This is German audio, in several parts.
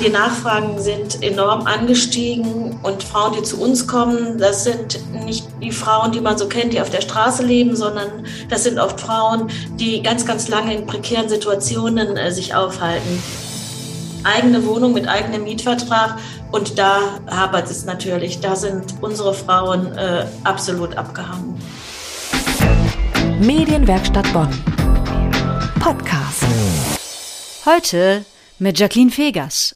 Die Nachfragen sind enorm angestiegen und Frauen, die zu uns kommen, das sind nicht die Frauen, die man so kennt, die auf der Straße leben, sondern das sind oft Frauen, die ganz, ganz lange in prekären Situationen äh, sich aufhalten. Eigene Wohnung mit eigenem Mietvertrag und da hapert es natürlich. Da sind unsere Frauen äh, absolut abgehangen. Medienwerkstatt Bonn. Podcast. Heute mit Jacqueline Fegers.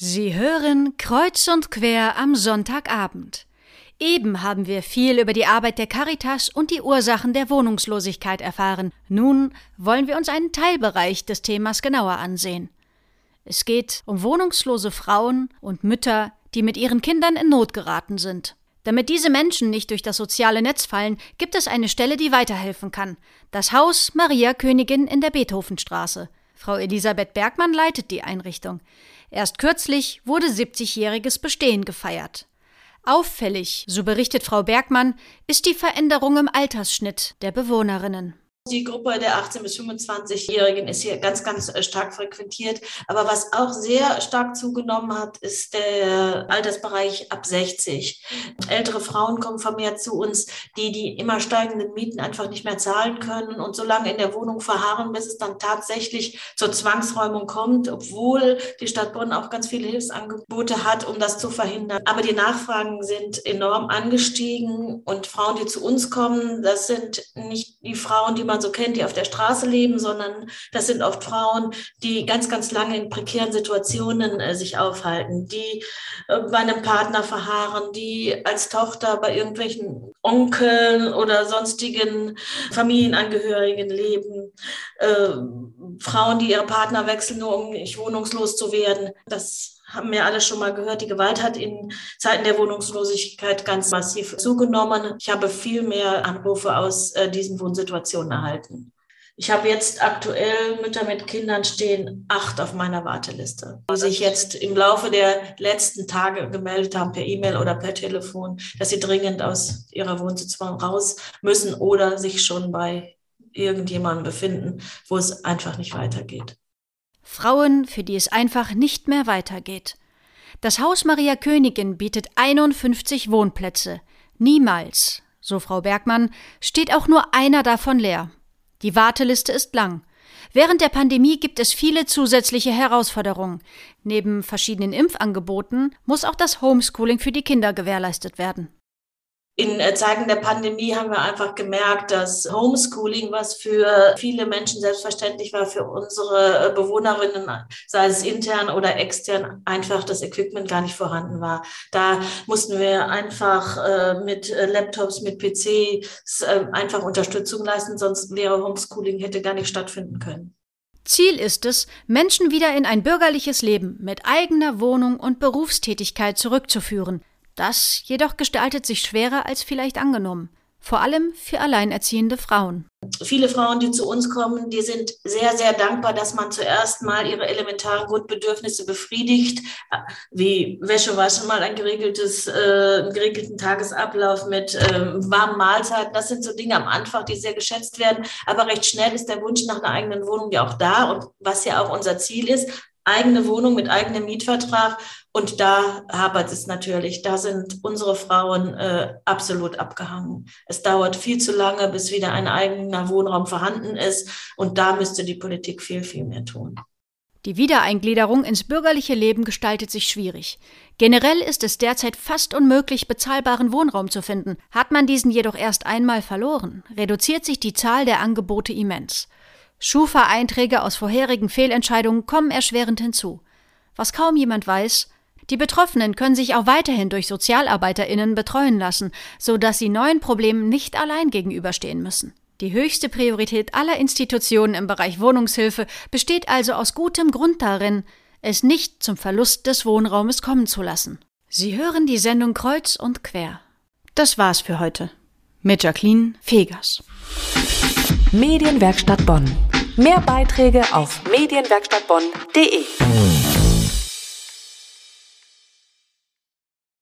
Sie hören Kreuz und Quer am Sonntagabend. Eben haben wir viel über die Arbeit der Caritas und die Ursachen der Wohnungslosigkeit erfahren. Nun wollen wir uns einen Teilbereich des Themas genauer ansehen. Es geht um wohnungslose Frauen und Mütter, die mit ihren Kindern in Not geraten sind. Damit diese Menschen nicht durch das soziale Netz fallen, gibt es eine Stelle, die weiterhelfen kann. Das Haus Maria Königin in der Beethovenstraße. Frau Elisabeth Bergmann leitet die Einrichtung. Erst kürzlich wurde 70-jähriges Bestehen gefeiert. Auffällig, so berichtet Frau Bergmann, ist die Veränderung im Altersschnitt der Bewohnerinnen. Die Gruppe der 18- bis 25-Jährigen ist hier ganz, ganz äh, stark frequentiert. Aber was auch sehr stark zugenommen hat, ist der Altersbereich ab 60. Ältere Frauen kommen vermehrt zu uns, die die immer steigenden Mieten einfach nicht mehr zahlen können und so lange in der Wohnung verharren, bis es dann tatsächlich zur Zwangsräumung kommt, obwohl die Stadt Bonn auch ganz viele Hilfsangebote hat, um das zu verhindern. Aber die Nachfragen sind enorm angestiegen und Frauen, die zu uns kommen, das sind nicht die Frauen, die man man so kennt, die auf der Straße leben, sondern das sind oft Frauen, die ganz, ganz lange in prekären Situationen äh, sich aufhalten, die äh, bei einem Partner verharren, die als Tochter bei irgendwelchen Onkeln oder sonstigen Familienangehörigen leben, äh, Frauen, die ihre Partner wechseln, nur um nicht wohnungslos zu werden. Das haben wir alle schon mal gehört, die Gewalt hat in Zeiten der Wohnungslosigkeit ganz massiv zugenommen. Ich habe viel mehr Anrufe aus äh, diesen Wohnsituationen erhalten. Ich habe jetzt aktuell Mütter mit Kindern stehen, acht auf meiner Warteliste, die sich jetzt im Laufe der letzten Tage gemeldet haben per E-Mail oder per Telefon, dass sie dringend aus ihrer Wohnsituation raus müssen oder sich schon bei irgendjemandem befinden, wo es einfach nicht weitergeht. Frauen, für die es einfach nicht mehr weitergeht. Das Haus Maria Königin bietet 51 Wohnplätze. Niemals, so Frau Bergmann, steht auch nur einer davon leer. Die Warteliste ist lang. Während der Pandemie gibt es viele zusätzliche Herausforderungen. Neben verschiedenen Impfangeboten muss auch das Homeschooling für die Kinder gewährleistet werden in äh, Zeiten der Pandemie haben wir einfach gemerkt, dass Homeschooling, was für viele Menschen selbstverständlich war, für unsere äh, Bewohnerinnen, sei es intern oder extern, einfach das Equipment gar nicht vorhanden war. Da mussten wir einfach äh, mit Laptops, mit PCs einfach Unterstützung leisten, sonst wäre Homeschooling hätte gar nicht stattfinden können. Ziel ist es, Menschen wieder in ein bürgerliches Leben mit eigener Wohnung und Berufstätigkeit zurückzuführen, das jedoch gestaltet sich schwerer als vielleicht angenommen, vor allem für alleinerziehende Frauen. Viele Frauen, die zu uns kommen, die sind sehr, sehr dankbar, dass man zuerst mal ihre elementaren Grundbedürfnisse befriedigt, wie Wäsche waschen, mal ein geregeltes, äh, einen geregelten Tagesablauf mit äh, warmen Mahlzeiten. Das sind so Dinge am Anfang, die sehr geschätzt werden. Aber recht schnell ist der Wunsch nach einer eigenen Wohnung ja auch da und was ja auch unser Ziel ist, eigene Wohnung mit eigenem Mietvertrag. Und da hapert es natürlich. Da sind unsere Frauen äh, absolut abgehangen. Es dauert viel zu lange, bis wieder ein eigener Wohnraum vorhanden ist. Und da müsste die Politik viel, viel mehr tun. Die Wiedereingliederung ins bürgerliche Leben gestaltet sich schwierig. Generell ist es derzeit fast unmöglich, bezahlbaren Wohnraum zu finden. Hat man diesen jedoch erst einmal verloren, reduziert sich die Zahl der Angebote immens. Schufa-Einträge aus vorherigen Fehlentscheidungen kommen erschwerend hinzu. Was kaum jemand weiß, die Betroffenen können sich auch weiterhin durch SozialarbeiterInnen betreuen lassen, so dass sie neuen Problemen nicht allein gegenüberstehen müssen. Die höchste Priorität aller Institutionen im Bereich Wohnungshilfe besteht also aus gutem Grund darin, es nicht zum Verlust des Wohnraumes kommen zu lassen. Sie hören die Sendung Kreuz und Quer. Das war's für heute. Mit Jacqueline Fegers. Medienwerkstatt Bonn. Mehr Beiträge auf medienwerkstattbonn.de.